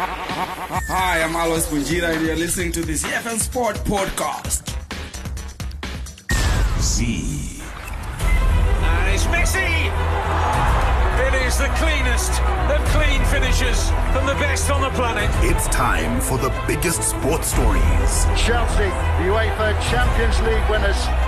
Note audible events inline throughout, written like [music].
Hi, I'm Alois Bunjira, and you're listening to the ZFM Sport Podcast. Z. And it's Messi! It is the cleanest of clean finishes and the best on the planet. It's time for the biggest sports stories. Chelsea, the UEFA Champions League winners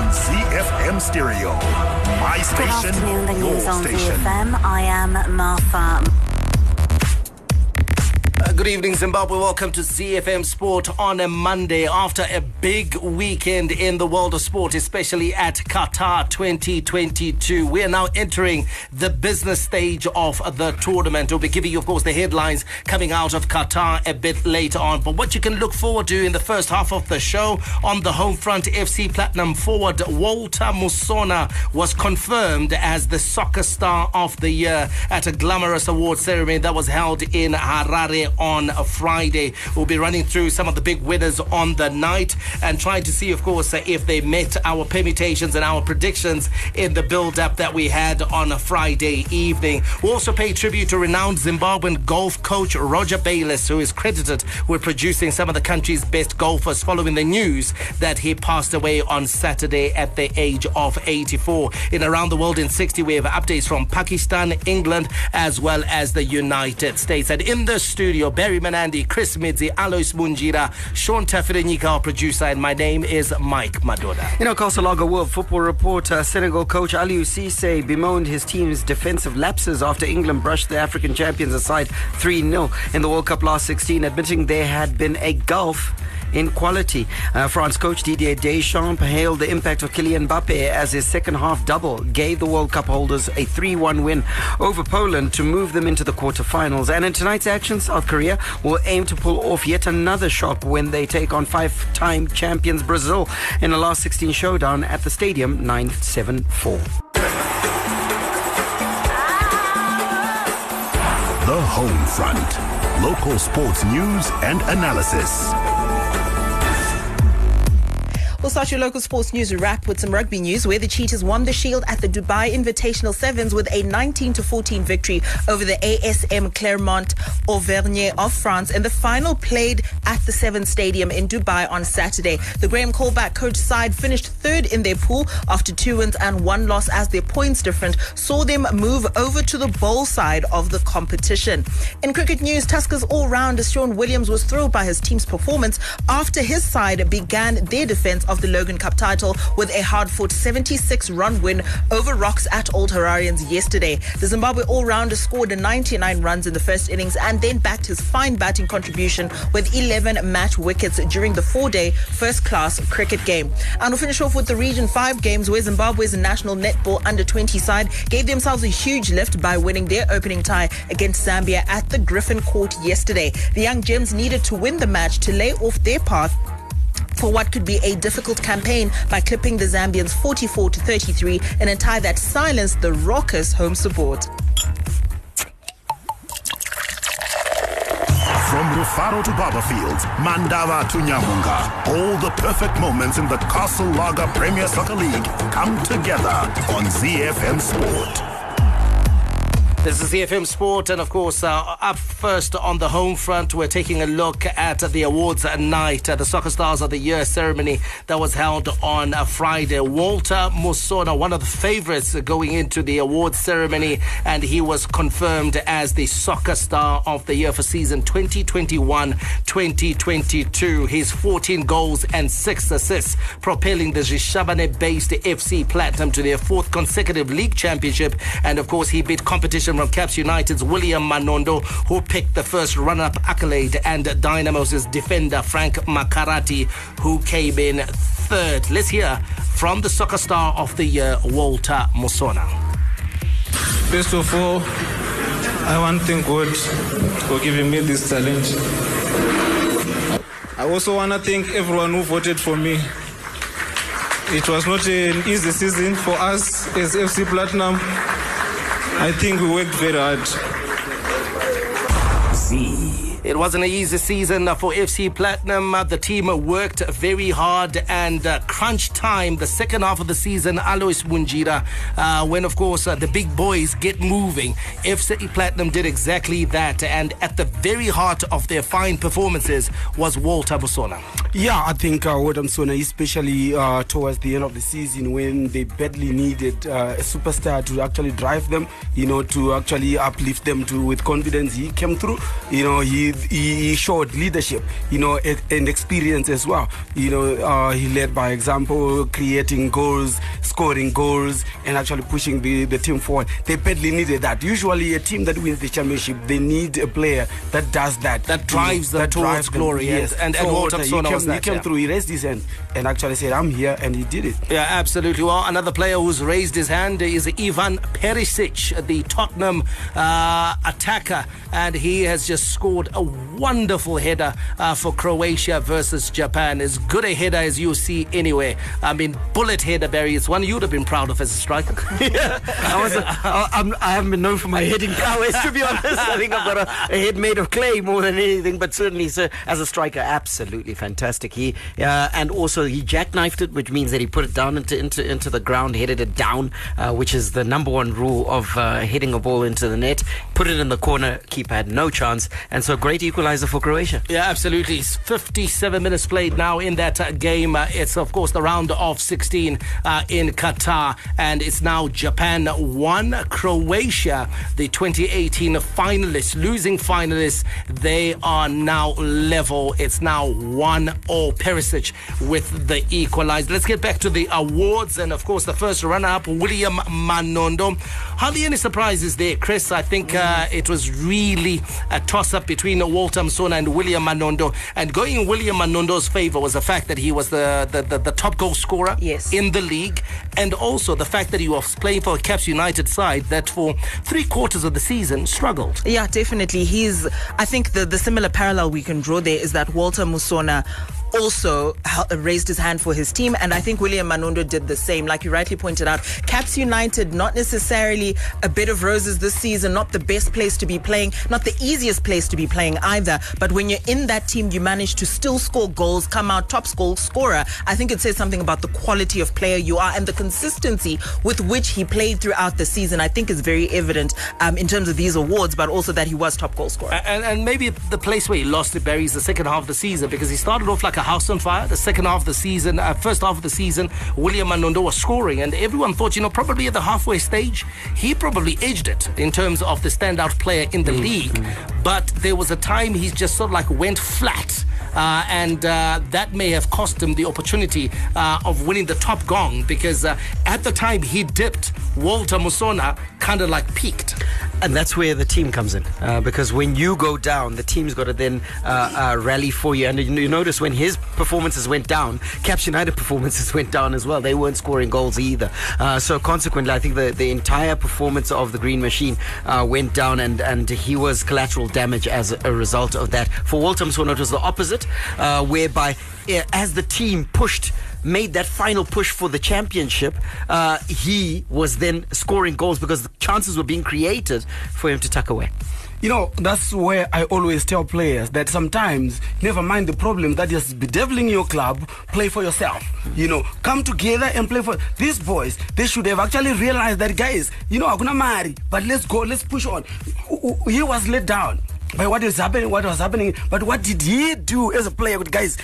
ZFM Stereo. My Good station, afternoon, the your news on station. ZFM. I am Martha. Good evening, Zimbabwe. Welcome to ZFM Sport on a Monday after a big weekend in the world of sport, especially at Qatar 2022. We are now entering the business stage of the tournament. We'll be giving you, of course, the headlines coming out of Qatar a bit later on. But what you can look forward to in the first half of the show on the home front, FC Platinum forward Walter Musona was confirmed as the soccer star of the year at a glamorous award ceremony that was held in Harare on a Friday. We'll be running through some of the big winners on the night and trying to see, of course, if they met our permutations and our predictions in the build up that we had on a Friday evening. We'll also pay tribute to renowned Zimbabwean golf coach Roger Bayless, who is credited with producing some of the country's best golfers following the news that he passed away on Saturday at the age of 84. In Around the World in 60, we have updates from Pakistan, England, as well as the United States. And in the studio, Barry Manandi, Chris Midzi, Alois Bunjira, Sean Tafirenyika, our producer, and my name is Mike Madoda. You know, Castle Lager World Football reporter uh, Senegal coach Aliou Cisse bemoaned his team's defensive lapses after England brushed the African champions aside 3 0 in the World Cup last 16, admitting there had been a gulf in quality. Uh, France coach Didier Deschamps hailed the impact of Kylian Mbappe as his second half double gave the World Cup holders a 3 1 win over Poland to move them into the quarterfinals. And in tonight's action, South Korea will aim to pull off yet another shock when they take on five time champions Brazil in a last 16 showdown at the Stadium 974. The home front. Local sports news and analysis. We'll start your local sports news wrap with some rugby news where the Cheetahs won the Shield at the Dubai Invitational Sevens with a 19 to 14 victory over the ASM Clermont Auvergne of France in the final played at the Seven Stadium in Dubai on Saturday. The Graham Kaulback coach side finished third in their pool after two wins and one loss as their points difference saw them move over to the bowl side of the competition. In cricket news, Tuskers all-rounder Sean Williams was thrilled by his team's performance after his side began their defence of the Logan Cup title with a hard-fought 76-run win over Rocks at Old Hararians yesterday. The Zimbabwe all-rounder scored 99 runs in the first innings and then backed his fine batting contribution with 11 match wickets during the four-day first-class cricket game. And we'll finish off with the Region 5 games where Zimbabwe's national netball under-20 side gave themselves a huge lift by winning their opening tie against Zambia at the Griffin Court yesterday. The Young Gems needed to win the match to lay off their path for what could be a difficult campaign by clipping the Zambians 44 to 33 in a tie that silenced the raucous home support. From Rufaro to Barbourfields, Mandava to Nyamunga, all the perfect moments in the Castle Lager Premier Soccer League come together on ZFM Sport. This is ZFM Sport, and of course, uh, up first on the home front, we're taking a look at the awards at night, uh, the Soccer Stars of the Year ceremony that was held on uh, Friday. Walter Musona, one of the favorites going into the awards ceremony, and he was confirmed as the Soccer Star of the Year for season 2021 2022. His 14 goals and 6 assists, propelling the Zvishavane based FC Platinum to their fourth consecutive league championship, and of course, he beat competition from Caps United's William Manondo, who picked the first run-up accolade, and Dynamo's defender Frank Makarati, who came in third. Let's hear from the soccer star of the year, Walter Musona. First of all, I want to thank God for giving me this challenge. I also want to thank everyone who voted for me. It was not an easy season for us as FC Platinum. I think we worked very hard. It wasn't an easy season for FC Platinum. Uh, the team worked very hard and uh, crunch time, the second half of the season, Alois Bunjira, uh, when, of course, uh, the big boys get moving. FC Platinum did exactly that. And at the very heart of their fine performances was Walter Musona. Yeah, I think uh, Walter Musona, especially uh, towards the end of the season when they badly needed uh, a superstar to actually drive them, you know, to actually uplift them to with confidence. He came through, you know, he he, showed leadership, you know, and experience as well. You know, uh, he led by example, creating goals, scoring goals, and actually pushing the, the team forward. They badly needed that. Usually, a team that wins the championship, they need a player that does that, that drives them that towards drives glory. Them. Yes, and, and, so Walter, he came, that, he came yeah. through. He raised his hand and actually said, "I'm here," and he did it. Yeah, absolutely. Well, another player who's raised his hand is Ivan Perisic, the Tottenham uh, attacker, and he has just scored a wonderful header uh, for Croatia versus Japan. As good a header as you see anywhere. I mean, bullet header, Barry. It's one you'd have been proud of as a striker. [laughs] yeah, I, was, I, haven't been known for my heading prowess, to be honest. I think I've got a, a, head made of clay more than anything, but certainly, sir, as a striker, absolutely fantastic. He uh, And also, he jackknifed it, which means that he put it down into, into, into the ground, headed it down, uh, which is the number one rule of uh, hitting a ball into the net. Put it in the corner, keeper had no chance, and so great equalizer for Croatia. Yeah, absolutely. It's 57 minutes played now in that uh, game. Uh, it's, of course, the round of 16 uh, in Qatar, and it's now Japan 1, Croatia, the 2018 finalists, losing finalists. They are now level. It's now 1 all Perisic with the equalizer. Let's get back to the awards, and of course, the first runner up, William Manondo. Hardly any surprises there, Chris. I think uh, it was really a toss up between Walter Musona and William Manondo. And going in William Manondo's favor was the fact that he was the, the, the, the, top goal scorer yes. in the league. And also the fact that he was playing for a Caps United side that for three quarters of the season struggled. Yeah, definitely. He's, I think the, the similar parallel we can draw there is that Walter Musona also raised his hand for his team. And I think William Manondo did the same. Like you rightly pointed out, Caps United, not necessarily a bit of roses this season, not the best place to be playing, not the easiest place to be playing either. But when you're in that team, you manage to still score goals, come out top goal scorer. I think it says something about the quality of player you are and the consistency with which he played throughout the season. I think is very evident um, in terms of these awards, but also that he was top goal scorer. And, and maybe the place where he lost it, Barry, is the second half of the season because he started off like a house on fire. The second half of the season, uh, first half of the season, William Manondo was scoring, and everyone thought, you know, probably at the halfway stage, he probably edged it in terms of the standout player in the mm-hmm. league. But there was a time he just sort of like went flat. Uh, and uh, that may have cost him the opportunity uh, of winning the top gong because uh, at the time he dipped, Walter Musona kind of like peaked. And that's where the team comes in uh, because when you go down, the team's got to then rally for you. And you notice when his performances went down, Caps United [laughs] performances went down as well. They weren't scoring goals either. so consequently, I think the, the entire performance of the Green Machine went down and, and he was collateral damage as a result of that. For Walter Musona, it was the opposite uh, whereby uh, as the team pushed made that final push for the championship, uh, he was then scoring goals because the chances were being created for him to tuck away. You know, that's where I always tell players that sometimes, never mind the problem that is bedeviling your club, play for yourself. You know, come together and play for these boys. They should have actually realized that, guys, you know, I'm gonna marry, but let's go, let's push on. He was let down by what is happening, what was happening. But what did he do as a player? Guys,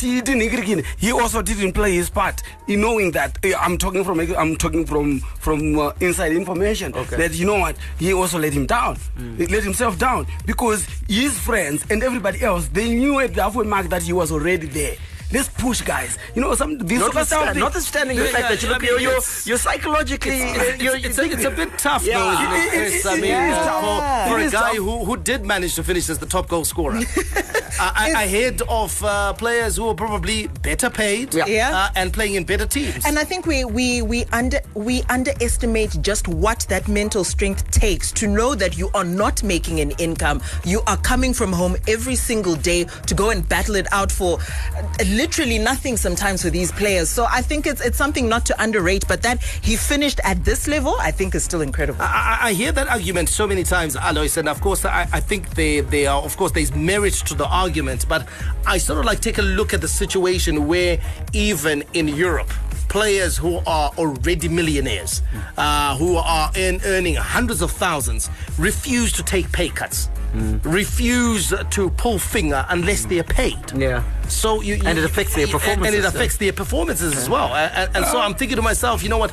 he also didn't play his part in knowing that eh, I'm talking from I'm talking from from uh, inside information okay. that you know what he also let him down, mm. he let himself down because his friends and everybody else they knew at the halfway mark that he was already there let's push guys. You know, some these Notwithstand- superstar- notwithstanding the Yeah, fact that you yeah, look, I mean, you're, you're, psychologically, It's, you're, it's, a, it's a bit tough, Yeah. though, isn't it, It- it- Chris? I mean, is uh, tough. for, for a guy who, who did manage to finish as the top goal scorer, uh, [laughs] I, ahead of uh, players who are probably better paid Yeah. Yeah. Uh, and playing in better teams. And I think we we we under we underestimate just what that mental strength takes to know that you are not making an income. You are coming from home every single day to go and battle it out for uh, literally nothing sometimes for these players. So I think it's it's something not to underrate. But that he finished at this level, I think, is still incredible. I, I- I hear that argument so many times, Alois, and of course, I, I think they, they are, of course, there's merit to the argument, but I sort of like take a look at the situation where even in Europe, players who are already millionaires, uh, who are in, earning hundreds of thousands, refuse to take pay cuts. Refuse to pull finger unless they're paid. Yeah. So you, And it affects their and- And it yeah. affects their performances as well. And, and- and so I'm thinking to myself, you know what?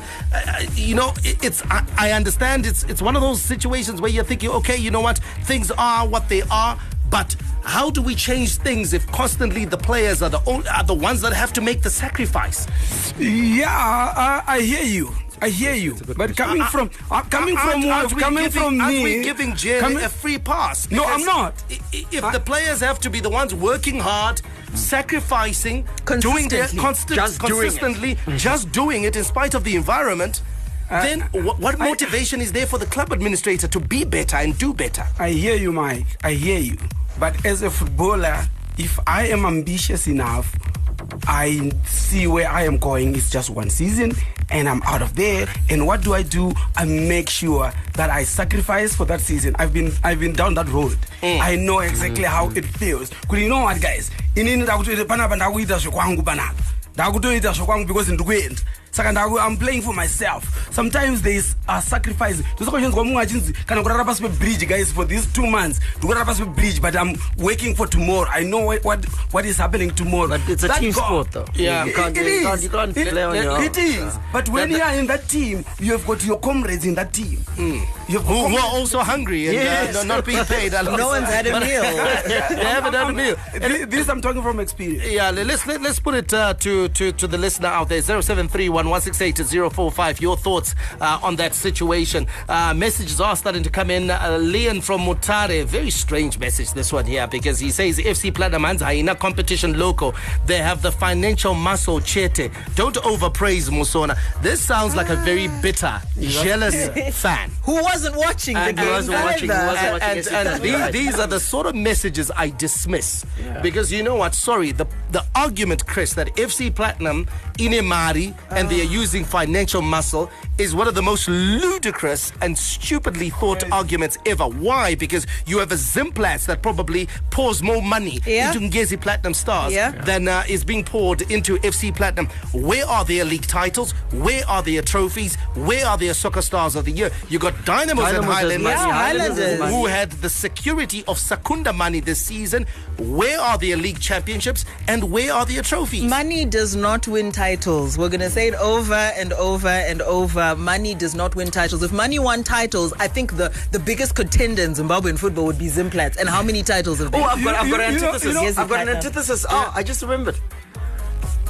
You know, it's I, I understand it's it's one of those situations where you're thinking, okay, you know what? Things are what they are, but how do we change things if constantly the players are the only, are the ones that have to make the sacrifice? Yeah, I, I hear you. I hear you. But coming from uh, coming from Aren't- we coming giving, from aren't me, we giving Jerry coming- a free pass? No, I'm not. i- i- If the players have to be the ones working hard, sacrificing, doing their Consistently. constant, Just doing it. consistently, just doing it in spite of the environment, then wh- what I- motivation is there for the club administrator to be better and do better? I hear you, Mike. I hear you. But as a footballer, if I am ambitious enough, I see where I am going. It's just one season, and I'm out of there. And what do I do? I make sure that I sacrifice for that season. I've been I've been down that road. Mm. I know exactly how it feels. Because you know what, guys? inini ndakutoita panapa ndakuita zvekwangu panapa ndakutoita zvekwangu because ndikuenda saka ndaku i'm playing for myself sometimes there is a sacrifice tosakachinzwa mumwe achinzi kana kurara pasi pebridge guys for these two months ndikurara pasi pebridge but i'm working for tomorrow i know what, what, what is happening tomorrow But it's a That team God- sport, though. Yeah. You can't- it you is. can't- you can't It- play on your own. it is but when you are in that team you have got your comrades in that team you have Who, who are also hungry and Yes. uh, not being paid. [laughs] No one's had a [laughs] meal. they haven't had a meal. [laughs] Thi- this i'm talking from experience Yeah, let's let, let's put it uh, to, to to the listener out there. Zero seven three one one six eight zero four five. Your thoughts uh, on that situation. Uh, messages are starting to come in. Uh, Leon from Mutare, very strange message this one here because he says FC Platinum Hands Hyena competition local. They have the financial muscle. Chete, don't overpraise Musona. This sounds like a very bitter, jealous [laughs] fan. Who wasn't watching the And game? wasn't watching, wasn't watching. and, yes, and these, these are the sort of messages I dismiss because you know what? Sorry, the the argument, Chris, that FC Platinum in Emari and they are using financial muscle is one of the most ludicrous and stupidly thought arguments ever. Why? Because you have a Zimplats that probably pours more money Yeah. into Ngezi Platinum Stars Yeah. than uh, is being poured into FC Platinum. Where are their league titles? Where are their trophies? Where are their soccer stars of the year? You got Dynamos, and Dynamos has Highlanders Yeah, Highlanders has Highlanders. money. who had the security of Sakunda money this season. Where are their league championships and where are their trophies? Money does not win titles. We're going to say it over and over and over. Money does not win titles. If money won titles, I think the, the biggest contender in Zimbabwean football would be Zimplats. And how many titles have they? Oh, I've got, I've got an You- you know- antithesis. you know- Yes, I've got an antithesis. Oh, I just remembered.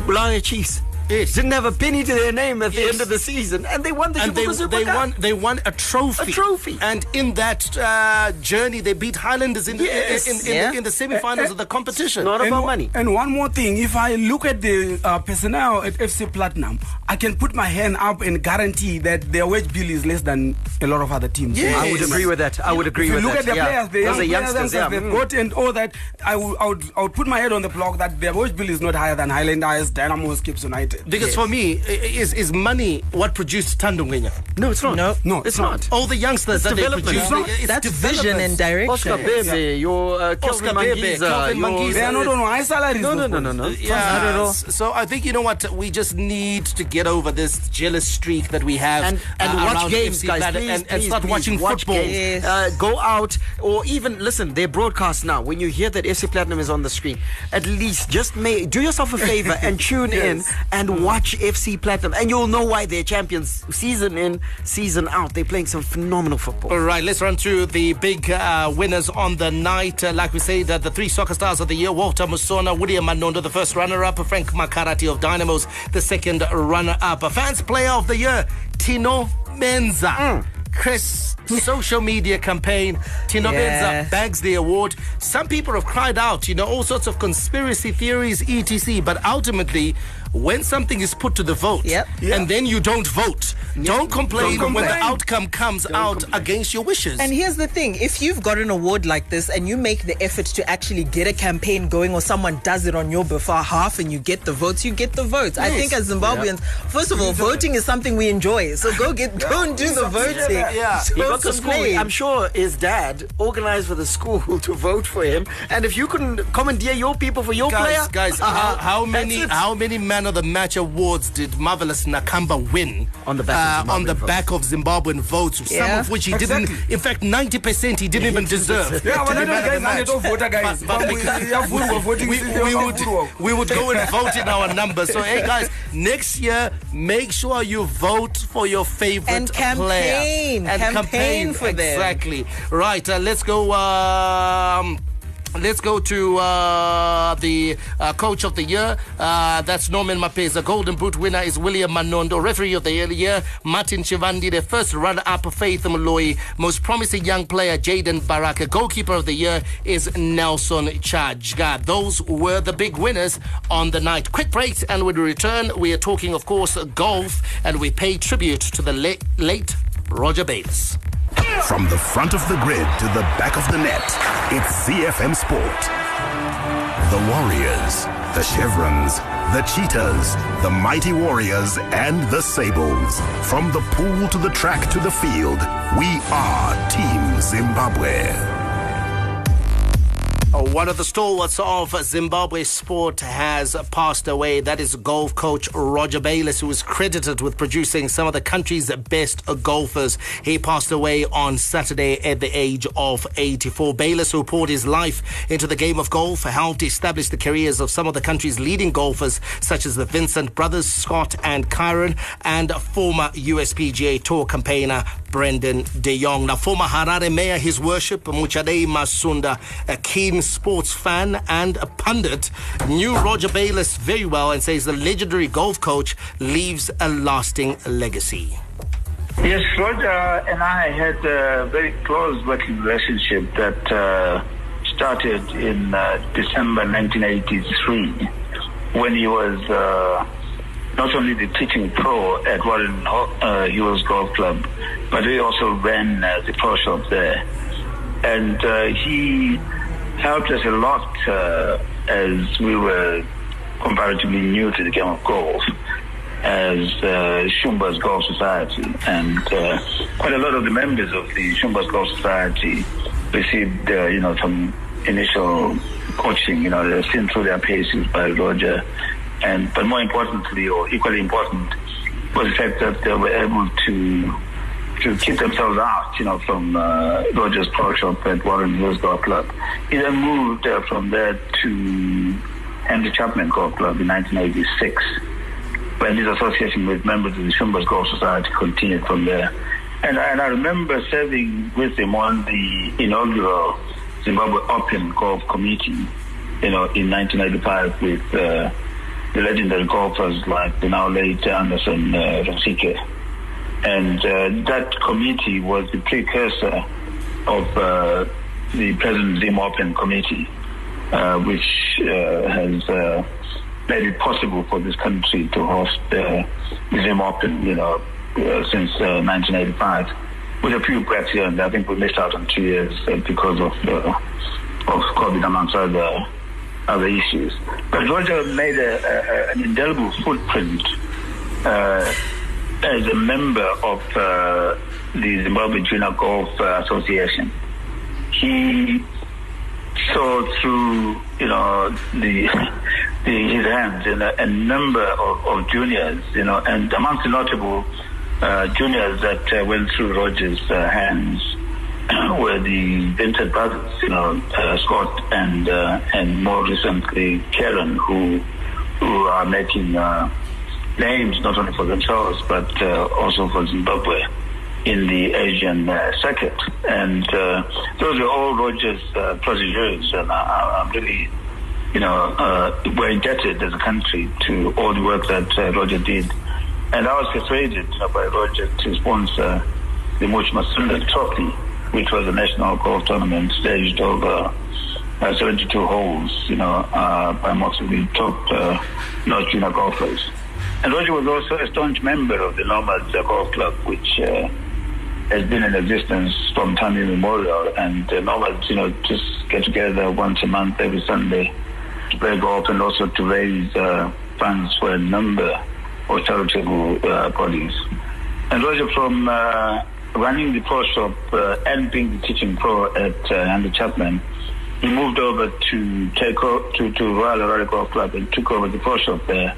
Bulawayo Chiefs. Yes. Didn't have a penny to their name at the Yes. end of the season, and they won the and they, Super they Cup. won they won a trophy. A trophy. And in that uh, journey, they beat Highlanders in the, Yes. in, in, in, Yeah. the, in the semi-finals of the competition. Not and, about money. and one more thing, if I look at the uh, personnel at FC Platinum, I can put my hand up and guarantee that their wage bill is less than a lot of other teams. Yes. I would agree with that. I would agree If you with look that. at the yeah. players, the Those young are players, youngsters. Yeah. they've Mm. got and all that, I would, I, would, I would put my head on the block that their wage bill is not higher than Highlanders, Dynamos, Caps United. Because for me, is, is money what produced Tandungwenya? No, it's not. No. No, it's not. All the youngsters It's that they development. produce, It's not- it's That's vision and direction. Oscar Bebe, your uh, Oscar Bebe, Mangiza, Kelvin your- Mangiza. They are not on high salaries. No, no, no, no, boys. no. Not at Yeah, all. so I think you know what we just need to get over this jealous streak that we have and and uh, watch games, FC guys. Please, and, and please, start please watching watch football. games. Yes. Uh, go out or even listen. They broadcast now. When you hear that FC Platinum is on the screen, at least just may do yourself a favor and [laughs] tune in and watch FC Platinum, and you'll know why they're champions season in, season out. They're playing some phenomenal football. All right, let's run through the big uh, winners on the night. Uh, like we said, uh, the three soccer stars of the year Walter Musona, William Manondo, the first runner up, Frank Makarati of Dynamos, the second runner up. A fans Player of the Year, Tino Benza. Mm. Chris social media campaign. Tino yeah. Benza bags the award. Some people have cried out, you know, all sorts of conspiracy theories, etc. But ultimately, when something is put to the vote yep. and then you don't vote, yep. don't, complain don't, complain when the outcome comes don't out complain. against your wishes. And here's the thing if you've got an award like this and you make the effort to actually get a campaign going or someone does it on your behalf and you get the votes, you get the votes. Yes. I think as Zimbabweans, yeah. first of all, voting is something we enjoy. So go get yeah. go and do the voting. Yeah. He got the school. I'm sure his dad organized for the school [laughs] to vote for him. And if you couldn't commandeer your people for your guys, player, guys, uh-huh. how, how many how many man of the match awards did marvelous Nakamba win on the back uh, on the votes. back of Zimbabwean votes? Yeah. Some of which he exactly. didn't. In fact, ninety percent he didn't even [laughs] deserve. Yeah, but guys. But, we, we, would we would go and [laughs] vote in our numbers. So hey guys, next year make sure you vote for your favorite and campaign. player and campaign, campaign for them. Exactly. Right. Uh, let's go. Um, Let's go to uh, the uh, coach of the year. Uh, that's Norman Mapeza. Golden Boot winner is William Manondo. Referee of the year, Martin Chivandi. The first runner-up, Faith Moloi. Most promising young player, Jaden Baraka. Goalkeeper of the year is Nelson Chadya. Those were the big winners on the night. Quick break, and when we return, we are talking, of course, golf, and we pay tribute to the late, late Roger Bayless. From the front of the grid to the back of the net, it's ZFM Sport. The Warriors, the Chevrons, the Cheetahs, the Mighty Warriors, and the Sables. From the pool to the track to the field, we are Team Zimbabwe. Oh, one of the stalwarts of Zimbabwe sport has passed away. That is golf coach Roger Bayless, who is credited with producing some of the country's best golfers. He passed away on Saturday at the age of 84. Bayless, who poured his life into the game of golf, helped establish the careers of some of the country's leading golfers, such as the Vincent brothers, Scott and Kieran, and former USPGA Tour campaigner Brendan de Jong. Now, former Harare Mayor, His Worship Muchadei Masunda, a keen sports fan and a pundit, knew Roger Bayless very well and says the legendary golf coach leaves a lasting legacy. Yes, Roger and I had a very close working relationship that uh, started in uh, December 1983 when he was uh, not only the teaching pro at Warren uh, Hills Golf Club, but he also ran uh, the pro shop there. And uh, he helped us a lot uh, as we were comparatively new to the game of golf as uh, Shumba's Golf Society. And uh, quite a lot of the members of the Shumba's Golf Society received, uh, you know, some initial coaching, you know, seen through their paces by Roger. And, but more importantly, or equally important, was the fact that they were able to to keep themselves out, you know, from uh, Rogers Pro Shop at Warren Hills Golf Club. He then moved uh, from there to Henry Chapman Golf Club in 1986, when his association with members of the Shumba's Golf Society continued from there. And, and I remember serving with him on the inaugural Zimbabwe Open Golf Committee, you know, in 1995 with uh, the legendary golfers like the now late Anderson uh, Rusike and uh, that committee was the precursor of uh, the present Zim Open Committee, uh, which uh, has uh, made it possible for this country to host the Zim Open, you know, uh, since 1985. With a few breaks here and I think we missed out on two years because of of COVID amongst other other issues. But Roger made a, a, an indelible footprint as a member of uh, the Zimbabwe Junior Golf uh, Association, he saw through, you know, the, [laughs] the his hands in a, a number of, of, juniors, you know, and amongst the notable uh, juniors that uh, went through Rogers' uh, hands [coughs] were the Vincent brothers, you know, uh, Scott and and more recently Kieran, who who are making names, not only for themselves, but uh, also for Zimbabwe in the Asian uh, circuit. And uh, those are all Roger's uh, proteges, and I, I'm really, you know, uh, we're indebted as a country to all the work that uh, Roger did. And I was persuaded uh, by Roger to sponsor the Much Masunda Trophy, which was a national golf tournament staged over uh, 72 holes, you know, uh, by most of the top uh, North junior golfers. And Roger was also a staunch member of the Nomads uh, Golf Club, which uh, has been in existence from time immemorial. And uh, Nomads, you know, just get together once a month, every Sunday, to play golf and also to raise uh, funds for a number of charitable bodies. And Roger, from running the pro shop uh, and being the teaching pro at uh, Henry Chapman, he moved over to take o- to to Royal Harare Golf Club and took over the pro shop there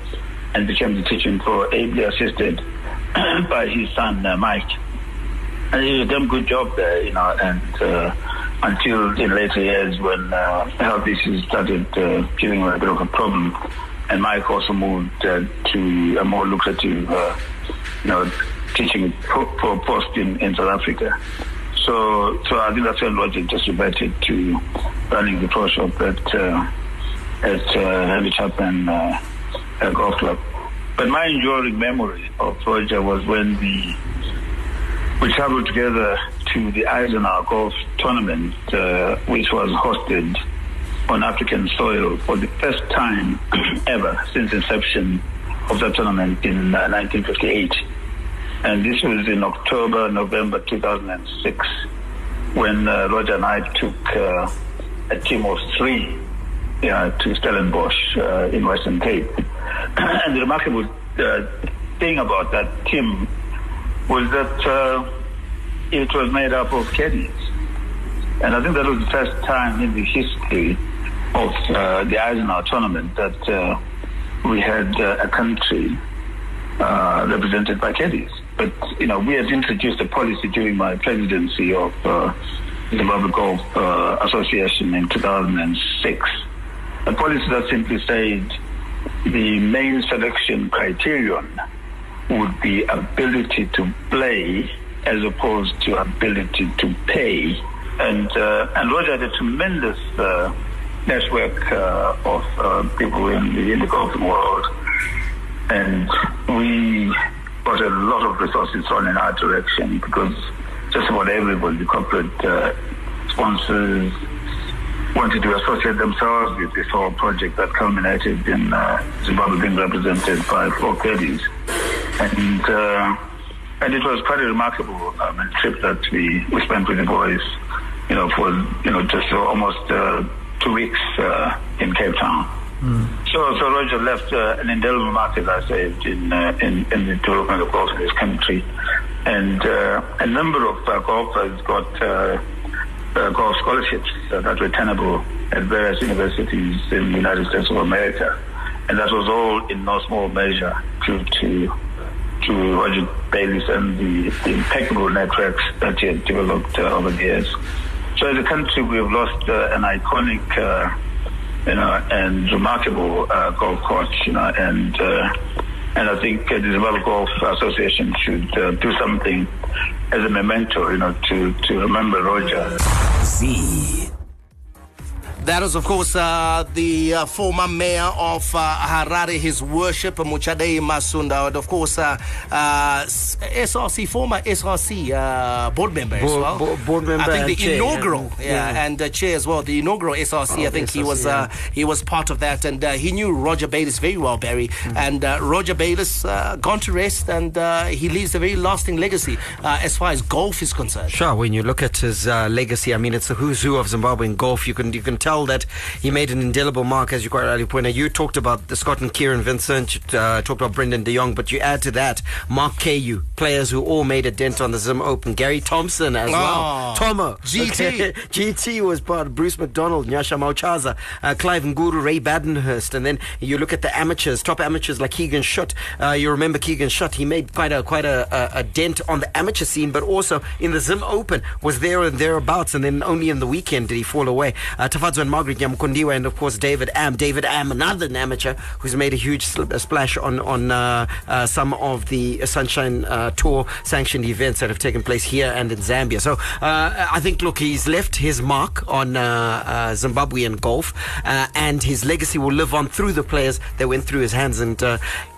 and became the teaching pro, ably assisted [clears throat] by his son uh, Mike. And he did a damn good job there, you know, and uh, until in later years when uh, health issues started uh, giving him a bit of a problem, and Mike also moved uh, to a more lucrative, uh, you know, teaching for, po- post in, in South Africa. So, so I think that's when Roger just reverted to running the pro shop at uh, at uh, Henry Chapman uh, uh, Golf Club. But my enduring memory of Roger was when we we traveled together to the Eisenhower Golf Tournament, uh, which was hosted on African soil for the first time [clears throat] ever since inception of that tournament in uh, 1958. And this was in October, November 2006, when uh, Roger and I took uh, a team of three to Stellenbosch uh, in Western Cape. [clears throat] and the remarkable uh, thing about that team was that uh, it was made up of caddies. And I think that was the first time in the history of uh, the Eisenhower tournament that uh, we had uh, a country uh, represented by caddies. But, you know, we had introduced a policy during my presidency of uh, the Zimbabwe Golf uh, Association in 2006. A policy that simply said the main selection criterion would be ability to play as opposed to ability to pay. And, uh, and Roger had a tremendous uh, network uh, of uh, people in the, in the golfing world. And we got a lot of resources thrown in our direction because just about everybody, the corporate uh, sponsors, wanted to associate themselves with this whole project that culminated in uh, Zimbabwe being represented by four caddies. And, uh, and it was quite a remarkable um, trip that we, we spent with the boys, you know, for, you know, just almost uh, two weeks uh, in Cape Town. So, so Roger left uh, an indelible mark, as I said, in, uh, in, in the development of golf in this country. And uh, a number of uh, golfers got uh, uh, golf scholarships that were tenable at various universities in the United States of America. And that was all in no small measure due to, to Roger Bayliss and the, the impeccable networks that he had developed over the years. So as a country, we have lost an iconic you know, and remarkable uh, golf course, you know, and uh, and I think uh, the Zimbabwe Golf Association should uh, do something as a memento, you know, to to remember Roger. That is, of course, uh, the uh, former mayor of uh, Harare, His Worship Muchadei Masunda, and of course, uh, uh, SRC, former SRC uh, board member as well. bo- board member I think the inaugural, yeah. yeah, Yeah. and uh, chair as well. The inaugural SRC, Oh, I think he was yeah. uh, he was part of that, and uh, he knew Roger Bayliss very well, Barry. Mm-hmm. And uh, Roger Bayliss uh, gone to rest, and uh, he leaves a very lasting legacy uh, as far as golf is concerned. Sure, when you look at his uh, legacy, I mean, it's the who's who of Zimbabwean golf. You can you can tell that he made an indelible mark, as you quite rightly pointed. out. You talked about the Scott and Kieran Vincent, you uh, talked about Brendan de Jong, but you add to that Marc Cayeux, players who all made a dent on the Zim Open. Gary Thompson as Oh, well. Tomo. GT. GT was part. of Bruce McDonald, Nyasha Mauchaza, uh, Clive Nguru, Ray Badenhurst. And then you look at the amateurs, top amateurs like Keegan Schutt. Uh, you remember Keegan Schutt. He made quite a quite a, a, a dent on the amateur scene, but also in the Zim Open was there and thereabouts. And then only in the weekend did he fall away. Uh, Tafadzwa Margaret Nyamukundiwa, and of course David Am. David Am, another amateur who's made a huge sl- splash on on uh, uh, some of the Sunshine uh, Tour sanctioned events that have taken place here and in Zambia. So uh, I think, look, he's left his mark on uh, Zimbabwean golf, and his legacy will live on through the players that went through his hands. And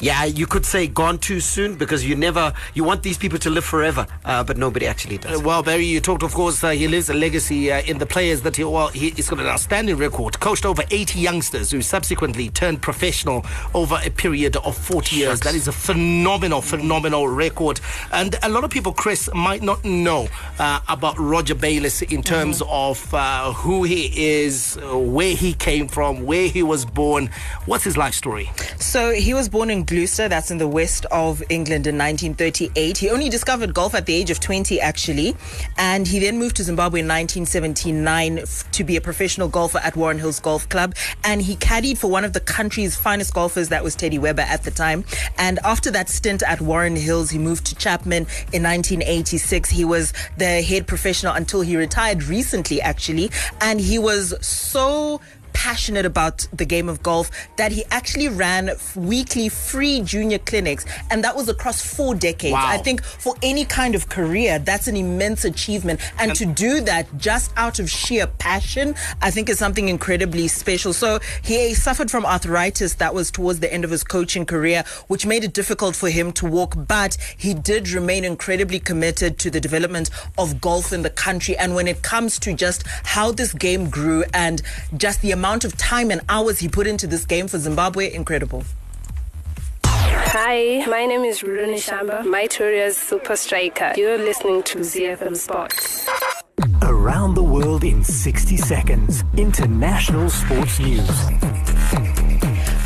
yeah, you could say gone too soon because you never you want these people to live forever, but nobody actually does. Well, Barry, you talked, of course, he lives a legacy in the players that he, well, he, he's got an outstanding record. Coached over 80 youngsters who subsequently turned professional over a period of 40 years. That is a phenomenal, phenomenal record. And a lot of people, Chris, might not know uh, about Roger Bayless in terms of uh, who he is, where he came from, where he was born. What's his life story? So he was born in Gloucester, that's in the west of England in 1938. He only discovered golf at the age of 20, actually. And he then moved to Zimbabwe in 1979 to be a professional golfer at Warren Hills Golf Club. And he caddied for one of the country's finest golfers, that was Teddy Weber at the time. And after that stint at Warren Hills, he moved to Chapman in 1986. He was the head professional until he retired recently, actually. And he was so passionate about the game of golf that he actually ran weekly free junior clinics and that was across four decades. Wow. i think for any kind of career that's an immense achievement. And to do that just out of sheer passion i think is something incredibly special. So he suffered from arthritis that was towards the end of his coaching career which made it difficult for him to walk but he did remain incredibly committed to the development of golf in the country. And when it comes to just how this game grew and just the amount of time and hours he put into this game for Zimbabwe, incredible. Hi, my name is Rudo Neshamba, Mytoria's super striker. You're listening to ZFM Sports. Around the world in 60 seconds. International sports news.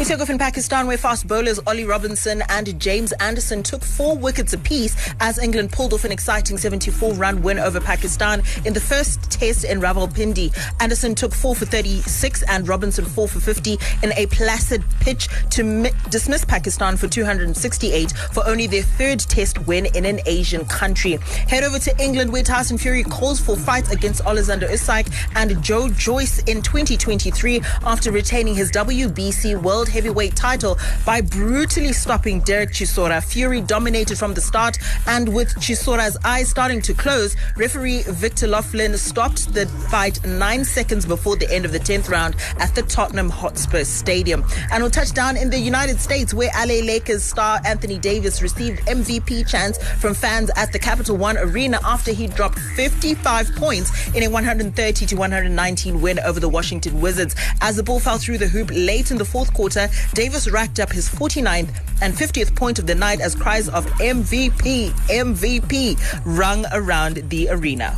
We take off in Pakistan where fast bowlers Ollie Robinson and James Anderson took four wickets apiece as England pulled off an exciting 74 run win over Pakistan in the first test in Rawalpindi. Anderson took four for 36 and Robinson four for 50 in a placid pitch to mi- dismiss Pakistan for 268 for only their third test win in an Asian country. Head over to England where Tyson Fury calls for fights against Alexander Usyk and Joe Joyce in 2023 after retaining his WBC World Heavyweight title by brutally stopping Derek Chisora. Fury dominated from the start and with Chisora's eyes starting to close, referee Victor Laughlin stopped the fight nine seconds before the end of the 10th round at the Tottenham Hotspur Stadium. And we'll touch down in the United States where LA Lakers star Anthony Davis received MVP chants from fans at the Capital One Arena after he dropped 55 points in a 130 to 119 win over the Washington Wizards. As the ball fell through the hoop late in the fourth quarter, Davis racked up his 49th and 50th point of the night as cries of MVP, MVP rung around the arena.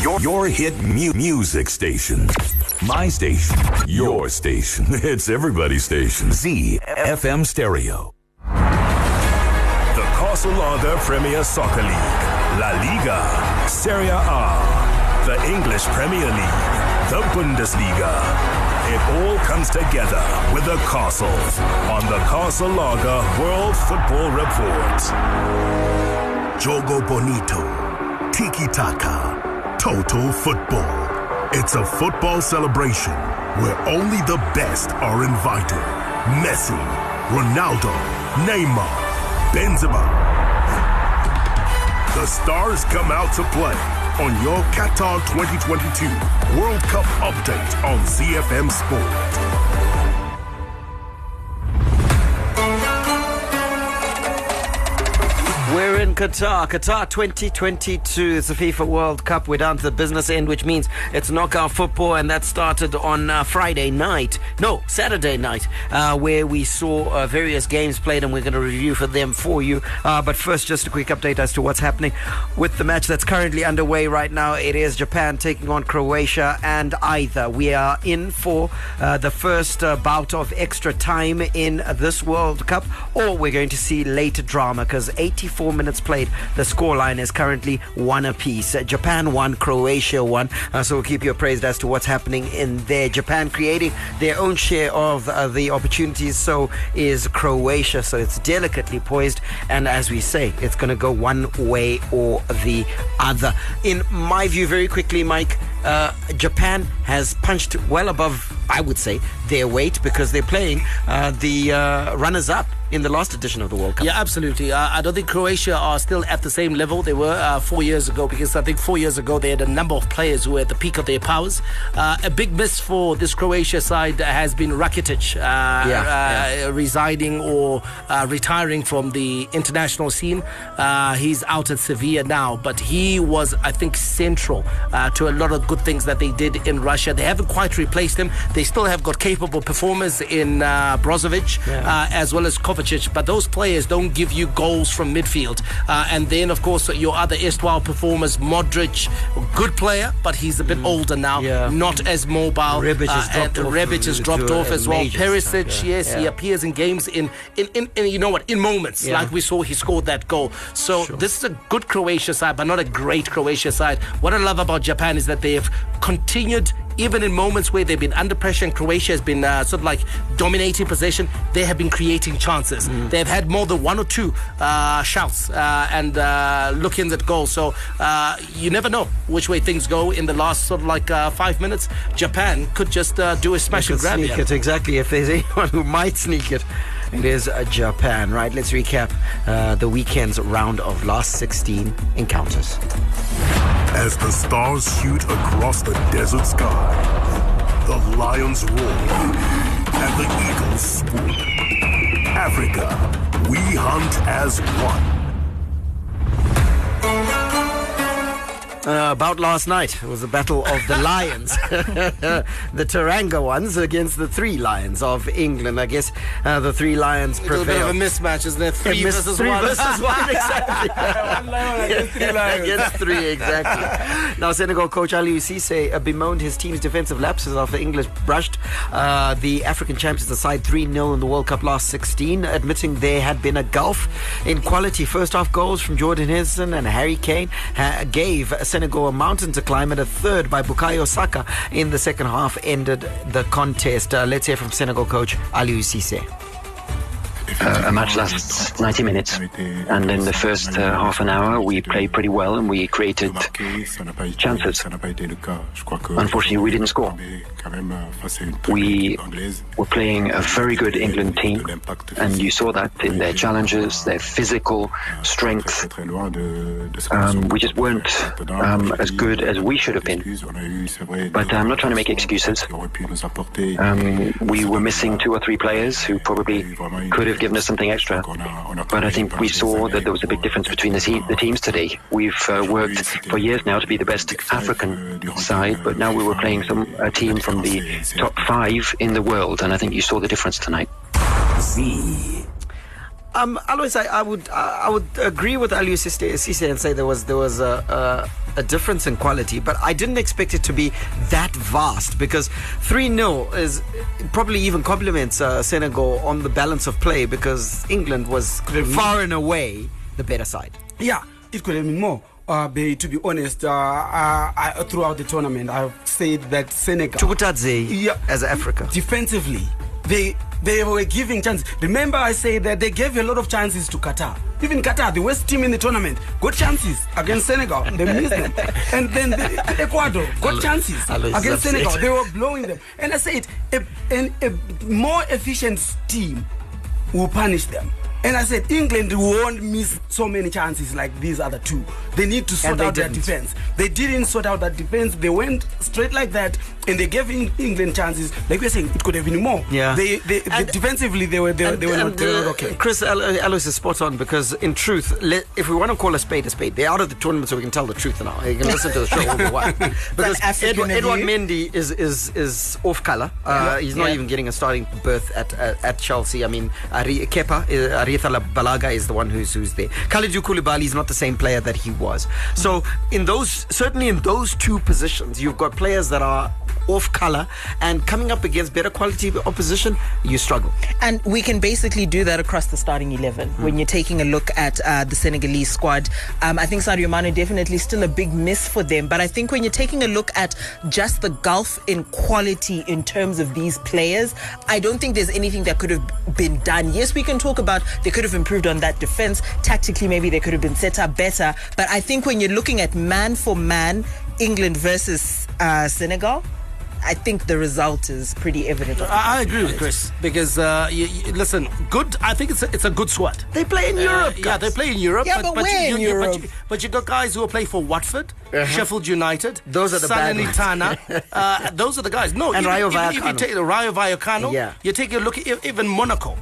Your, your hit mu- music station. My station. Your station. [laughs] It's everybody's station. ZFM Stereo. The Castle Lager Premier Soccer League. La Liga. Serie A. The English Premier League. The Bundesliga. It all comes together with the Castles on the Castle Casalaga World Football Report. Jogo Bonito, Tiki Taka, Total Football. It's a football celebration where only the best are invited. Messi, Ronaldo, Neymar, Benzema. The stars come out to play on your Qatar 2022 World Cup update on ZFM Sport. Qatar, Qatar 2022. It's the FIFA World Cup. We're down to the business end, which means it's knockout football, and that started on uh, Friday night. No, Saturday night, uh, where we saw uh, various games played, and we're going to review for them for you. Uh, but first, just a quick update as to what's happening with the match that's currently underway right now. It is Japan taking on Croatia, and either we are in for uh, the first uh, bout of extra time in this World Cup, or we're going to see later drama because 84 minutes played. The scoreline is currently one apiece. Japan won, Croatia won. Uh, so we'll keep you appraised as to what's happening in there. Japan creating their own share of uh, the opportunities. So is Croatia. So it's delicately poised. And as we say, it's going to go one way or the other. In my view, very quickly, Mike, uh, Japan has punched well above, I would say, their weight because they're playing uh, the uh, runners up in the last edition of the World Cup. Yeah, absolutely. Uh, I don't think Croatia are still at the same level they were uh, four years ago because I think four years ago they had a number of players who were at the peak of their powers. Uh, a big miss for this Croatia side has been Rakitic uh, Yeah, yeah. uh, resigning or uh, retiring from the international scene. Uh, he's out at Sevilla now, but he was, I think, central uh, to a lot of good things that they did in Russia. They haven't quite replaced him. They still have got capable performers in uh, Brozovic uh, as well as Kovacic, but those players don't give you goals from midfield. Uh, and then, of course, your other erstwhile performers, Modric, good player, but he's a bit older now, not as mobile. Mm. Rebic has Uh, dropped off Rebic has dropped off as well. Perisic, yeah. yes, he appears in games in, in, in, in you know what, in moments, Yeah. like we saw he scored that goal. So this is a good Croatia side, but not a great Croatia side. What I love about Japan is that they have continued even in moments where they've been under pressure and Croatia has been uh, sort of like dominating possession, they have been creating chances. Mm. They've had more than one or two uh, shouts uh, and uh, look-ins at goal. So uh, you never know which way things go in the last sort of like uh, five minutes. Japan could just uh, do a smash and grab sneak it exactly. If there's [laughs] anyone who might sneak it, it is uh, Japan. Right. Let's recap uh, the weekend's round of last 16 encounters. As the stars shoot across the desert sky, the lions roar and the eagles swoop. Africa, we hunt as one. Uh, about last night, it was the battle of the [laughs] lions, [laughs] the Teranga ones against the three lions of England. I guess uh, the three lions It's a bit of a mismatch, isn't it? Three missed versus three one. versus [laughs] one, exactly. One lion against three lions. Against three, exactly. now, Senegal coach Ali Cisse uh, bemoaned his team's defensive lapses after English brushed uh, the African champions aside 3 0 in the World Cup last 16, admitting there had been a gulf in quality. First half goals from Jordan Henderson and Harry Kane ha- gave Senegal a mountain to climb, and a third by Bukayo Saka in the second half ended the contest. Uh, let's hear from Senegal coach Ali Cisse. Uh, a match lasts 90 minutes, and in the first uh, half an hour, we played pretty well and we created chances. Unfortunately, we didn't score. We were playing a very good England team, and you saw that in their challenges, their physical strength. Um, we just weren't um, as good as we should have been. But I'm not trying to make excuses. Um, we were missing two or three players who probably could have given us something extra. But I think we saw that there was a big difference between the, te- the teams today. We've uh, worked for years now to be the best African side, but now we were playing some a team from the top five in the world, and I think you saw the difference tonight. Um, Alois, I, I would I I would agree with Aliou Cisse Cisse and say there was there was a, a a difference in quality, but I didn't expect it to be that vast because three 0 is probably even compliments uh, Senegal on the balance of play because England was far and away the better side. Yeah, it could have been more. Uh, be, to be honest, uh, uh, I, throughout the tournament, I've said that Senegal. Chukutadze yeah, as Africa. Defensively, they they were giving chances. Remember, I said that they gave a lot of chances to Qatar. Even Qatar, the worst team in the tournament, got chances against Senegal. They [laughs] missed them. And then the, Ecuador got chances against. Senegal. They were blowing them. And I said, a, an, a more efficient team will punish them. And I said, England won't miss so many chances like these other two. They need to sort out their didn't. defense. They didn't sort out that defense. They went straight like that, and they gave England chances. Like we're saying, it could have been more. Yeah. They, they, they defensively, they were they, were- they were not, they were not okay. Chris Al- Alois is spot on because, in truth, if we want to call a spade a spade, they're out of the tournament, so we can tell the truth now. You can listen to the show all the while. [laughs] Because Edward, Edward. Mendy is is is off color. Uh, Yeah. he's not Yeah. even getting a starting berth at at, at Chelsea. I mean, Ari, Kepa, uh, Aretha Balaga is the one who's who's there. Kalidou Koulibaly is not the same player that he was. So in those certainly in those two positions, you've got players that are off color, and coming up against better quality opposition, you struggle. And we can basically do that across the starting 11 Hmm. when you're taking a look at uh, the Senegalese squad. Um, I think Sadio Mane definitely still a big miss for them. But I think when you're taking a look at just the gulf in quality in terms of these players, I don't think there's anything that could have been done. Yes, we can talk about they could have improved on that defense. Tactically, maybe they could have been set up better. But I think when you're looking at man for man, England versus uh, Senegal, I think the result is pretty evident. I, I agree with Chris because uh, you, you- listen, good. I think it's a, it's a good squad. They play in Uh, Europe. Yeah, they play in Europe. Yeah, but where you, in you- Europe? But you, but you got guys who will play for Watford, Sheffield United. Those are the bad ones. Salernitana. uh, those are the guys. No, And even, Rayo even if you take the Rayo Vallecano, Yeah. you take a look at even Monaco.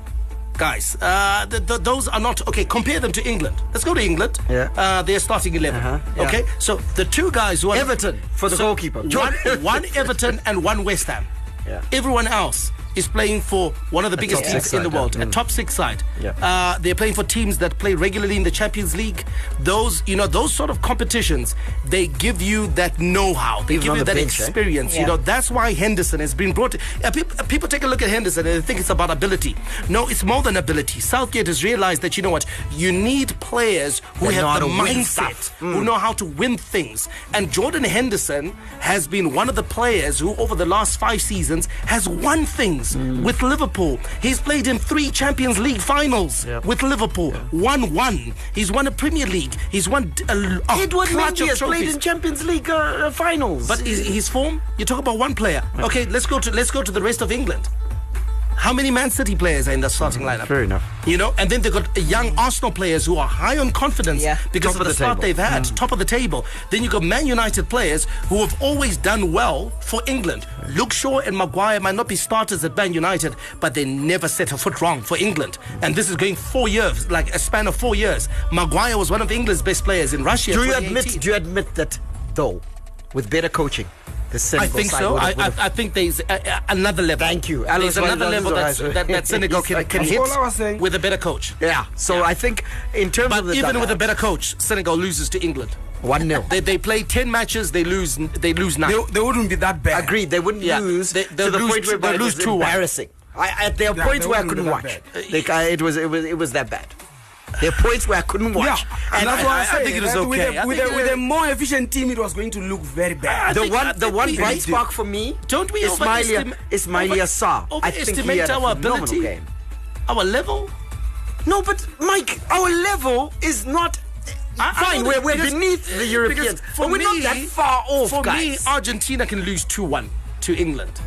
Guys, uh, th th those are not okay. Compare them to England. Let's go to England. Yeah. uh, they're starting 11 yeah. Okay, so the two guys who are Everton for the goalkeeper. one, [laughs] one Everton and one West Ham. Yeah. Everyone else is playing for one of the biggest teams six in the world, yeah. a top six side. Yeah. Uh, they're playing for teams that play regularly in the Champions League. Those, you know, those sort of competitions, they give you that know-how. They Even give you the that bench, eh? experience. You know, that's why Henderson has been brought. Uh, people, people take a look at Henderson and they think it's about ability. No, it's more than ability. Southgate has realized that you know what, you need players who That know how have the mindset, stuff. who know how to win things. And Jordan Henderson has been one of the players who, over the last five seasons, has won things with Liverpool. He's played in three Champions League finals with Liverpool, won one. He's won a Premier League. He's won a, a Edward clutch Mendy of has played in Champions League uh, uh, finals. But his, his form, you talk about one player. Okay, let's go to let's go to the rest of England. How many Man City players are in the starting lineup? Fair enough. You know, and then they've got young Arsenal players who are high on confidence Yeah. because Top of of the, the start table. they've had, mm. top of the table. Then you've got Man United players who have always done well for England. Luke Shaw and Maguire might not be starters at Man United, but they never set a foot wrong for England. And this is going four years, like a span of four years. Maguire was one of England's best players in Russia. do you admit? Do you admit that though, with better coaching, the I think side so. would I, have- would I, have- I think there's a, a, another level. Thank you. There's Alex another level is that's, right. that, that Senegal can, He's- can hit all I was saying. with a better coach. yeah. So I think in terms But of the even with a better coach, Senegal loses to England. one 0 They, they play 10 matches, they lose they lose 9. They, they wouldn't be that bad. Agreed. They wouldn't Yeah. lose They- they'll the lose point two- where they'll lose 2-1. embarrassing. I, I, there are Yeah, points they where I wouldn't couldn't be watch. Like, I, it was it was it was that bad. There are points where I couldn't watch. Yeah, and, that's I- why I, I say think it was that With okay. With, a, with a more efficient team, it was going to look very bad. the one, the one we- bright we spark for me, Don't we Ismaila, overestim- Ismaila Sarr. I think he overestimate had a our phenomenal ability? game. Our level? No, but Mike, our level is not. I- I Fine, know we're, we're because- beneath the Europeans, for but we're not that far off, For guys. me, Argentina can lose 2 1 to England.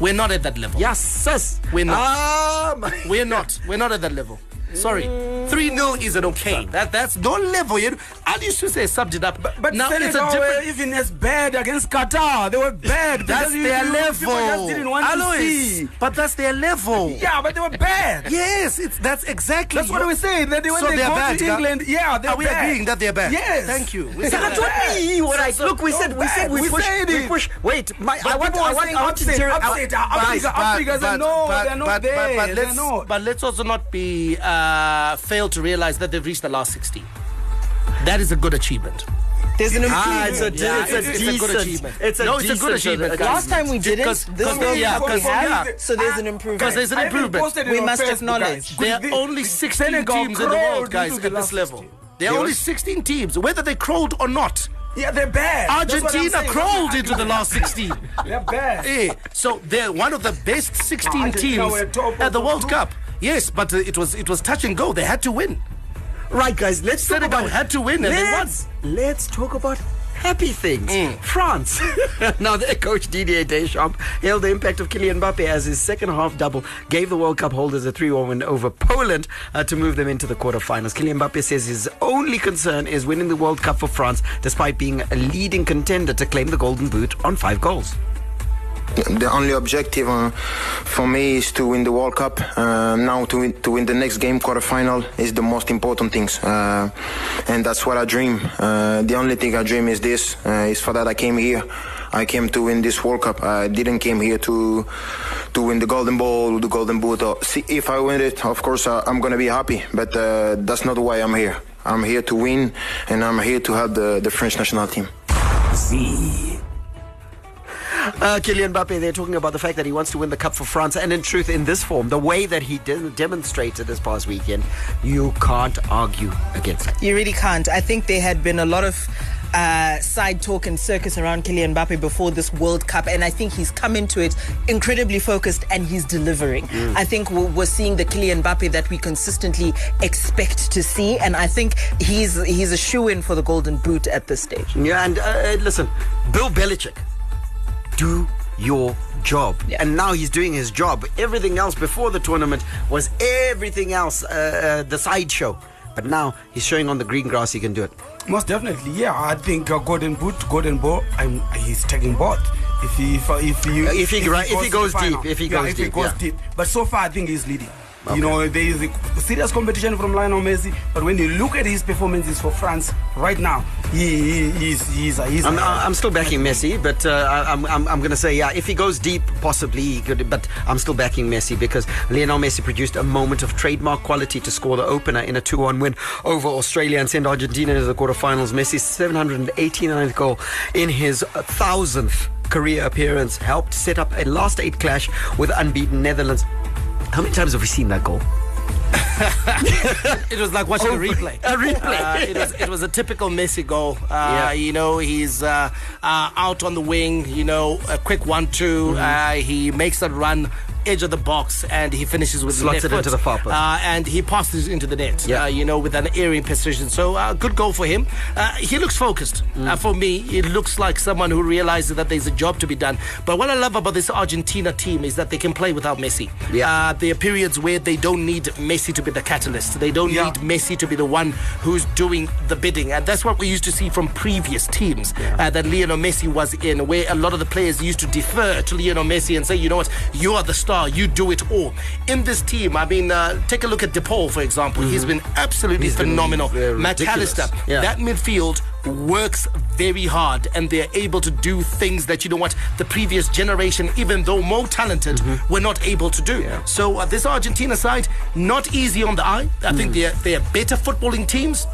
We're not at that level. yes, sis. We're not. Ah, my- We're not. We're not at that level. Sorry. 3 0 is an okay. That, that's no level. You know, I used to say subbed it up. But now it's a Senegal different. were even as bad against Qatar. They were bad. That's you- their you- level. Didn't want Alois, to see. But that's their level. Yeah, but they were bad. Yes, it's that's exactly. That's what we say. That they, when So they they're go bad, to yeah? England, yeah, they're Are we bad. agreeing that they're bad? Yes. Thank you. We said that. what we. What I So- look. We said. We said. We push. said We push. Wait, my, But I want. I want. I want to upset, tear- I upset, want- Africa, no, they're not there. But, but They're let's, not. but let's also not be uh, fail to realize that they've reached the last 16. That is a good achievement. There's an Ah, it's a, improvement. Yeah, it's a it's a good achievement. It's a No, it's a good decent, achievement. Last time we didn't. Because- this because- time yeah, we because- have. yeah. So there's an improvement. Because there's an improvement. We must acknowledge. There are only 16 Senegal teams in the world, guys, at this level. 16. There are only 16 teams, whether they crawled or not. Yeah, they're bad. That's what I'm Argentina crawled into the last 16. They're bad. [laughs] Eh, so they're one of the best 16 teams at the World. Cup. Yes, but uh, it was it was touch and go. They had to win. Right, guys. Let's talk about. had to win and they won. let's, let's talk about happy things. Mm. France. [laughs] now, their coach Didier Deschamps hailed the impact of Kylian Mbappe as his second half double gave the World Cup holders a 3 1 win over Poland uh, to move them into the quarterfinals. Kylian Mbappe says his only concern is winning the World Cup for France, despite being a leading contender to claim the Golden Boot on five goals. The only objective uh, for me is to win the World Cup. Uh, now to win, to win the next game, quarterfinal, is the most important things, uh, and that's what I dream. Uh, the only thing I dream is this: uh, is for that I came here. I came to win this World Cup. I didn't came here to to win the Golden Ball, the Golden Boot. See, if I win it, of course uh, I'm gonna be happy. But uh, that's not why I'm here. I'm here to win, and I'm here to help the, the French national team. Z. Uh, Kylian Mbappe, they're talking about the fact that he wants to win the cup for France, and in truth, in this form, the way that he de- demonstrated this past weekend, you can't argue against it. You really can't. I think there had been a lot of uh, side talk and circus around Kylian Mbappe before this World Cup, and I think he's come into it incredibly focused and he's delivering. Mm. I think we're, we're seeing the Kylian Mbappe that we consistently expect to see, and I think he's he's a shoe in for the Golden Boot at this stage. Yeah, and uh, listen, Bill Belichick, do your job. And now he's doing his job. Everything else before the tournament was everything else, uh, uh, the sideshow. But now he's showing on the green grass he can do it. Most definitely, yeah. I think uh, Golden Boot, Golden Ball, I'm, he's taking both. If he, if, if he, if he if he goes the final. deep, if he goes, Yeah, if deep, he goes yeah. deep. But so far, I think he's leading. You know, there is a serious competition from Lionel Messi, but when you look at his performances for France right now, he, he he's he's he's. I'm, I'm still backing Messi, but uh, I'm, I'm, I'm going to say, yeah, if he goes deep, possibly he could, but I'm still backing Messi because Lionel Messi produced a moment of trademark quality to score the opener in a 2 1 win over Australia and send Argentina to the quarterfinals. Messi's 789th goal in his 1000th career appearance helped set up a last eight clash with unbeaten Netherlands. How many times have we seen that goal? [laughs] it was like watching a replay. A replay. Uh, it, was, it was a typical Messi goal. Uh, Yeah. You know, he's uh, uh, out on the wing, you know, a quick one-two. Mm-hmm. Uh, he makes that run edge of the box and he finishes with Slots the it left into the far post. Uh, and he passes into the net, Yeah. uh, you know, with an airing precision. So uh, good goal for him. Uh, he looks focused. Mm. Uh, for me, it looks like someone who realizes that there's a job to be done. But what I love about this Argentina team is that they can play without Messi. Yeah. Uh, there are periods where they don't need Messi to be the catalyst. They don't need Messi to be the one who's doing the bidding. And that's what we used to see from previous teams uh, that Lionel Messi was in, where a lot of the players used to defer to Lionel Messi and say, you know what, you are the star, you do it all. In this team, I mean, uh, take a look at DePaul, for example. He's been absolutely Mm-hmm. He's been, phenomenal. ridiculous. Mac Allister, Yeah. that midfield works very hard and they're able to do things that you know what the previous generation even though more talented Mm-hmm. were not able to do so uh, this argentina side not easy on the eye i Mm. think they're they're better footballing teams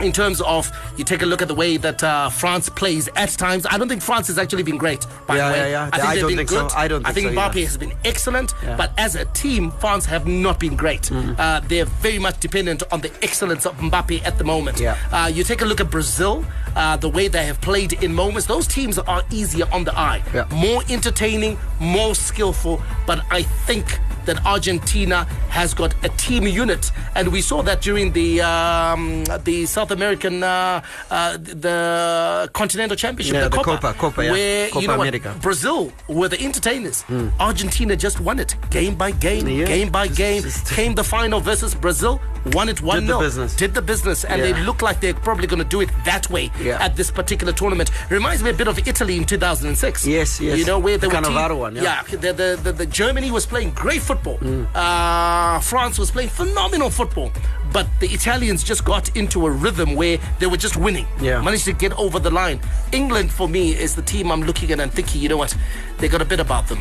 in terms of you take a look at the way that uh, France plays at times, I don't think France has actually been great. By Yeah, the way, yeah, yeah. I think I they've don't been think so. good. I don't I think think so Mbappe either. has been excellent, but as a team, France have not been great. Mm-hmm. Uh, they're very much dependent on the excellence of Mbappe at the moment. Uh, you take a look at Brazil, uh, the way they have played in moments. Those teams are easier on the eye, Yeah. more entertaining, more skillful. But I think that Argentina has got a team unit, and we saw that during the um, the South American uh, uh, the Continental Championship, Yeah, the, the Copa, Copa, Copa, yeah. where Copa you know what, America. Hmm. Brazil were the entertainers. Argentina just won it game by game, Yeah. game by game. Came the final versus Brazil, won it one 0 business. Did the business, and they look like they're probably going to do it that way at this particular tournament. Reminds me a bit of Italy in 2006. Yes, yes. You know where they The Cannavaro one, yeah. the, the, the, the Germany was playing great football. Mm. Uh, France was playing phenomenal football. But the Italians just got into a rhythm where they were just winning. Yeah. Managed to get over the line. England, for me, is the team I'm looking at and thinking, you know what? They got a bit about them.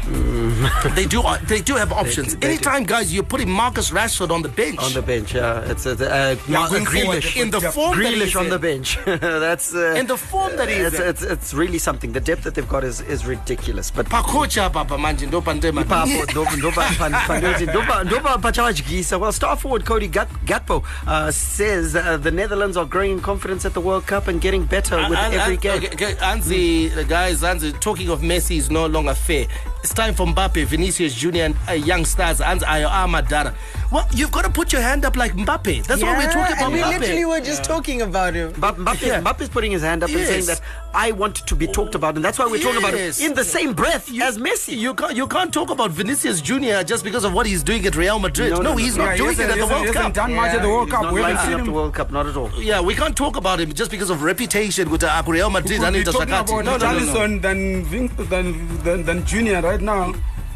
[laughs] they do. uh, They do have options. Mm. they do. Anytime, guys, you're putting Marcus Rashford on the bench. On the bench, yeah. It's a, uh, Yeah, uh, Grealish. in the form that Grealish he's on in. the bench. [laughs] That's uh, In the form that he's it's, in. it's, it's really something. The depth that they've got is, is ridiculous. But Pakocha papa manje ndo pandema. Ipapo, ndoba- ndoba- [laughs] pan- pandoti, ndoba- ndoba. Well, star forward Cody Gat- Gakpo uh, says uh, the Netherlands are growing in confidence at the World Cup and getting better with And- every and- game. okay, Anzi, the guys, Anzi, talking of Messi is no longer fair. It's time for Mbappe, Vinicius Junior, and uh, young stars. Anzi, Ayo Amadara. Well, you've got to put your hand up like Mbappe. That's what we're talking about. and we Mbappe. literally were just talking about him. Mbappe, Mbappe, Mbappe's putting his hand up and saying that I want to be talked about, and that's why we're talking about Yes. it in the same breath as Messi. You can't, you can't talk about Vinicius Junior just because of what he's doing at Real Madrid. No, No, no, no, he's no. not Yeah, doing he it at the World Cup. done much at the World He's Cup. not We haven't lighting seen up the him. World Cup, not at all. Yeah, we can't talk about him just because of reputation with uh, Real Madrid. Could and Inter talking about No, no, no, no. Richarlison than, than, than, than Junior right now.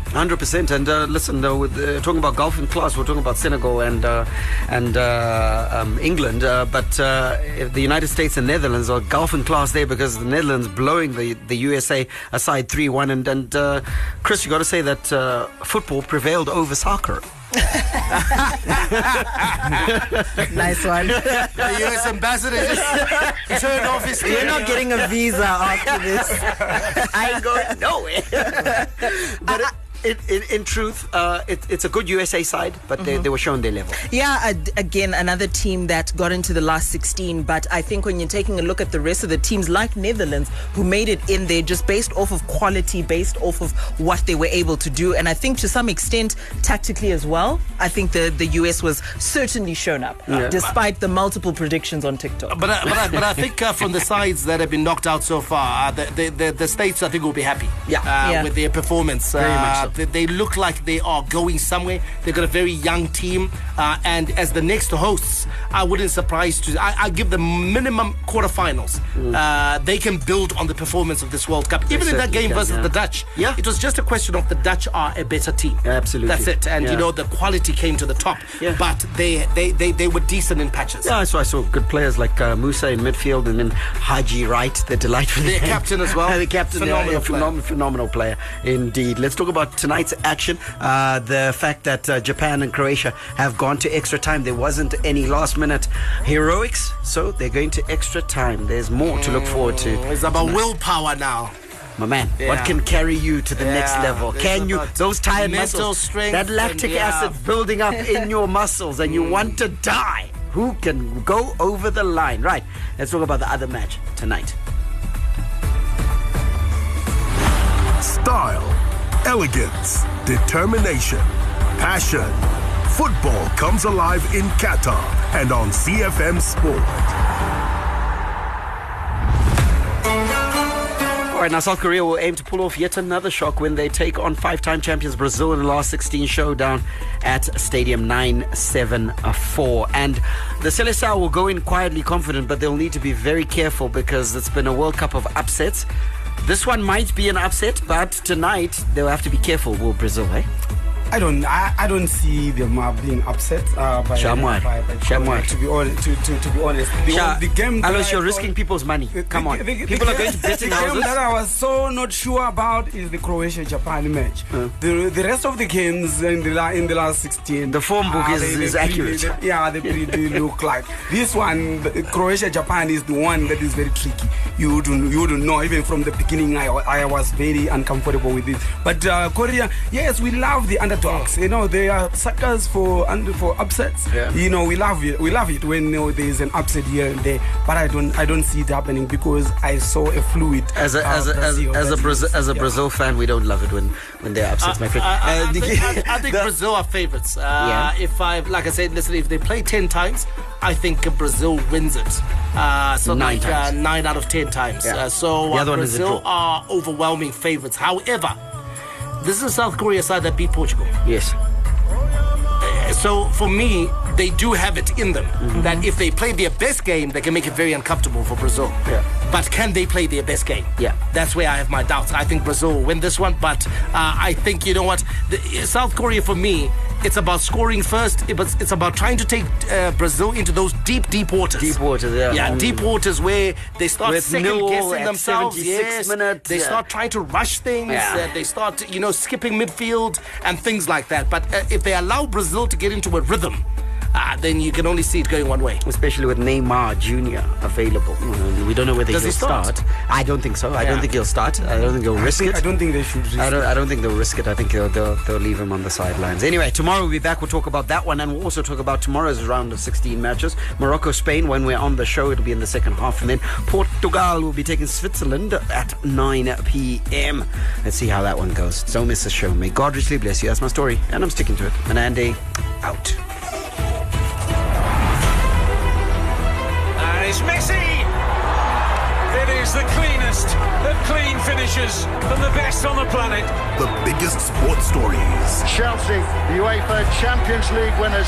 Hundred percent. And uh, listen, uh, with, uh, talking about golf in class, we're talking about Senegal and uh, and uh, um, England, uh, but uh, the United States and Netherlands are golf in class there because the Netherlands blowing the, the USA aside three one. And and Chris, you got to say that football prevailed over soccer. [laughs] nice one. The US ambassador just turned off his. You're not getting a visa after this. [laughs] I ain't going nowhere. [laughs] but it, in, in truth, uh, it, it's a good USA side, but they, they were shown their level. Yeah, ad- again, another team that got into the last 16. But I think when you're taking a look at the rest of the teams, like Netherlands, who made it in there just based off of quality, based off of what they were able to do. And I think to some extent, tactically as well, I think the, the US was certainly shown up, Yeah. despite the multiple predictions on TikTok. But I, but, I, but I think uh, from the [laughs] sides that have been knocked out so far, uh, the, the, the, the states I think will be happy. Yeah. Uh, Yeah. with their performance. Very much Uh, so. They, they look like they are going somewhere. They've got a very young team, uh, and as the next hosts, I wouldn't surprise to. I, I give them minimum quarterfinals. Uh, they can build on the performance of this World Cup, even in that game can, versus yeah. the Dutch. Yeah. it was just a question of the Dutch are a better team. Absolutely. That's it, and Yeah. you know the quality came to the top. Yeah. But they, they, they, they were decent in patches. Yeah, so I saw good players like uh, Musah in midfield and then Haji Wright, the delightful Their [laughs] captain as well. [laughs] the captain, Phenomenal yeah, player. phenom- phenomenal player indeed. Let's talk about tonight's action. Uh, the fact that uh, Japan and Croatia have gone to extra time. There wasn't any last minute heroics, so they're going to extra time. There's more to look forward to. It's about tonight. willpower now. My man, what can carry you to the next level? there's Can you those tired mental muscles, strength that lactic and- yeah. acid building up in your [laughs] muscles, and you want to die? Who can go over the line? Right. Let's talk about the other match tonight. Style, elegance, determination, passion. Football comes alive in Qatar and on ZFM Sport. All right, now South Korea will aim to pull off yet another shock when they take on five-time champions Brazil in the last 16 showdown at Stadium 974. And the Seleção will go in quietly confident, but they'll need to be very careful because it's been a World Cup of upsets. This one might be an upset, but tonight they'll have to be careful. Will Brazil, eh? I don't. I, I don't see them uh, being upset. Uh, by, Shamwar. by, by. To be honest, to, to, to be honest, the, Sha- the game. Unless you're risking people's money. Come on. The- the- People the are going to bet in The game that I was so not sure about is the Croatia Japan match. The the rest of the games in the la, in the last 16. The form book uh, is- they- is accurate. they- yeah, they pretty [laughs] look like this one. Croatia Japan is the one that is very tricky. You wouldn't you wouldn't know even from the beginning. I, I was very uncomfortable with it. But uh, Korea, yes, we love the underdogs. You know, they are suckers for under for upsets. Yeah. You know, we love it. We love it when you know, there is an upset here and there. But I don't I don't see it happening because I saw a fluid. As a, uh, as a, as, Brazil as a Brazil as a yeah. Brazil fan, we don't love it when when they're upset, my friend. I, I, I [laughs] Uh, think, I, I think [laughs] the- Brazil are favorites. Uh, Yeah. If I, like I said, listen, if they play ten times, I think Brazil wins it. Uh, so Nine like times. Uh, nine out of ten times. Yeah. Uh, so The uh, other one is a Brazil draw. are overwhelming favorites. However, this is a South Korea side that beat Portugal. yes. Uh, So for me, they do have it in them Mm-hmm. that if they play their best game, they can make it very uncomfortable for Brazil. Yeah. But can they play their best game? Yeah. That's where I have my doubts. I think Brazil will win this one, but uh, I think you know what, the, South Korea for me, it's about scoring first. It, but it's about trying to take uh, Brazil into those deep, deep waters. Deep waters, yeah. Yeah, Mm. deep waters where they start With second nil guessing themselves. Yes, minutes, they yeah. start trying to rush things. Yeah. Uh, they start, you know, skipping midfield and things like that. But uh, if they allow Brazil to get into a rhythm, uh, then you can only see it going one way. Especially with Neymar Jr. available. Uh, We don't know whether Does he'll he start? I don't think so. I don't think he'll start. I don't think he'll risk think- it. I don't think they should risk I don't, it. I don't think they'll risk it. I think they'll, they'll, they'll leave him on the sidelines. Anyway, tomorrow we'll be back. We'll talk about that one and we'll also talk about tomorrow's round of 16 matches. Morocco, Spain, when we're on the show, it'll be in the second half. And then Portugal will be taking Switzerland at 9 p.m. Let's see how that one goes. Don't miss the show. May God richly bless you. That's my story. And I'm sticking to it. Menande, out. And it's Messi! It is the cleanest of clean finishes and the best on the planet. The biggest sports stories, Chelsea, the UEFA Champions League winners